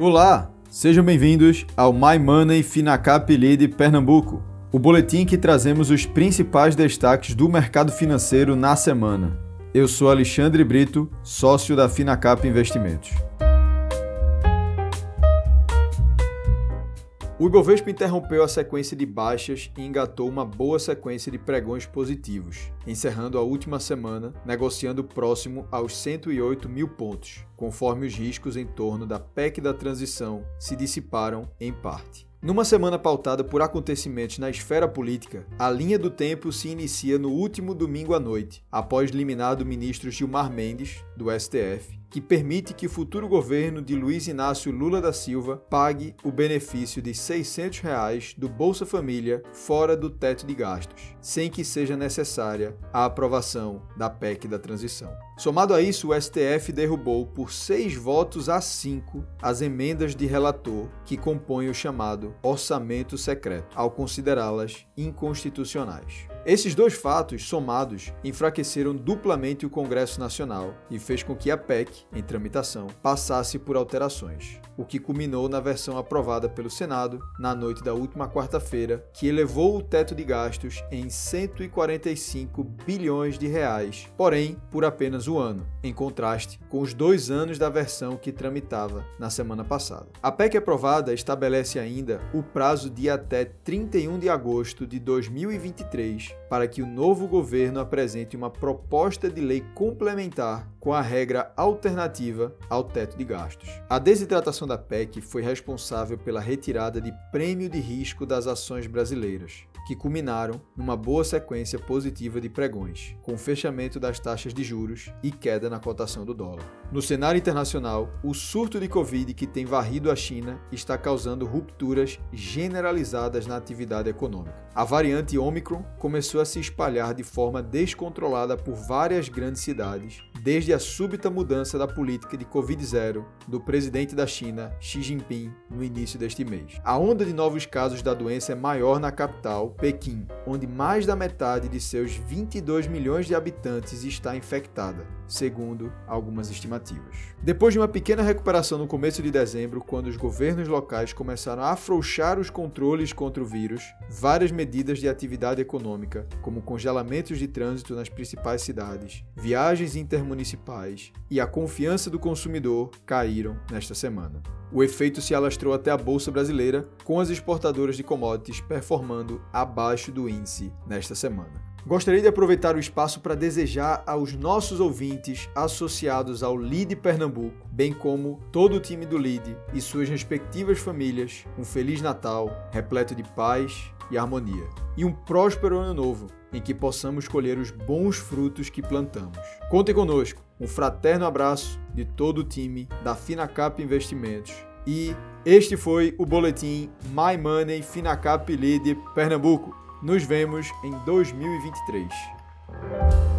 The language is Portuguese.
Olá, sejam bem-vindos ao My Money Finacap Lead Pernambuco, o boletim que trazemos os principais destaques do mercado financeiro na semana. Eu sou Alexandre Brito, sócio da Finacap Investimentos. O Ibovespa interrompeu a sequência de baixas e engatou uma boa sequência de pregões positivos, encerrando a última semana negociando próximo aos 108 mil pontos, conforme os riscos em torno da PEC da transição se dissiparam em parte. Numa semana pautada por acontecimentos na esfera política, a linha do tempo se inicia no último domingo à noite, após liminar do ministro Gilmar Mendes, do STF, que permite que o futuro governo de Luiz Inácio Lula da Silva pague o benefício de 600 reais do Bolsa Família fora do teto de gastos, sem que seja necessária a aprovação da PEC da transição. Somado a isso, o STF derrubou por seis votos a cinco as emendas de relator que compõem o chamado orçamento secreto, ao considerá-las inconstitucionais. Esses dois fatos, somados, enfraqueceram duplamente o Congresso Nacional e fez com que a PEC, em tramitação, passasse por alterações, o que culminou na versão aprovada pelo Senado na noite da última quarta-feira, que elevou o teto de gastos em 145 bilhões de reais, porém por apenas um ano, em contraste com os dois anos da versão que tramitava na semana passada. A PEC aprovada estabelece ainda o prazo de até 31 de agosto de 2023 para que o novo governo apresente uma proposta de lei complementar com a regra alternativa ao teto de gastos. A desidratação da PEC foi responsável pela retirada de prêmio de risco das ações brasileiras, que culminaram numa boa sequência positiva de pregões, com fechamento das taxas de juros e queda na cotação do dólar. No cenário internacional, o surto de Covid que tem varrido a China está causando rupturas generalizadas na atividade econômica. A variante Omicron começou a se espalhar de forma descontrolada por várias grandes cidades, desde a súbita mudança da política de Covid-0 do presidente da China, Xi Jinping, no início deste mês. A onda de novos casos da doença é maior na capital, Pequim, onde mais da metade de seus 22 milhões de habitantes está infectada, segundo algumas estimativas. Depois de uma pequena recuperação no começo de dezembro, quando os governos locais começaram a afrouxar os controles contra o vírus, várias medidas de atividade econômica, como congelamentos de trânsito nas principais cidades, viagens intermunicipais e a confiança do consumidor caíram nesta semana. O efeito se alastrou até a bolsa brasileira, com as exportadoras de commodities performando abaixo do índice nesta semana. Gostaria de aproveitar o espaço para desejar aos nossos ouvintes associados ao LID Pernambuco, bem como todo o time do LID e suas respectivas famílias, um Feliz Natal repleto de paz e harmonia, e um próspero Ano Novo em que possamos colher os bons frutos que plantamos. Contem conosco, um fraterno abraço de todo o time da Finacap Investimentos e este foi o boletim My Money Finacap Lead Pernambuco. Nos vemos em 2023.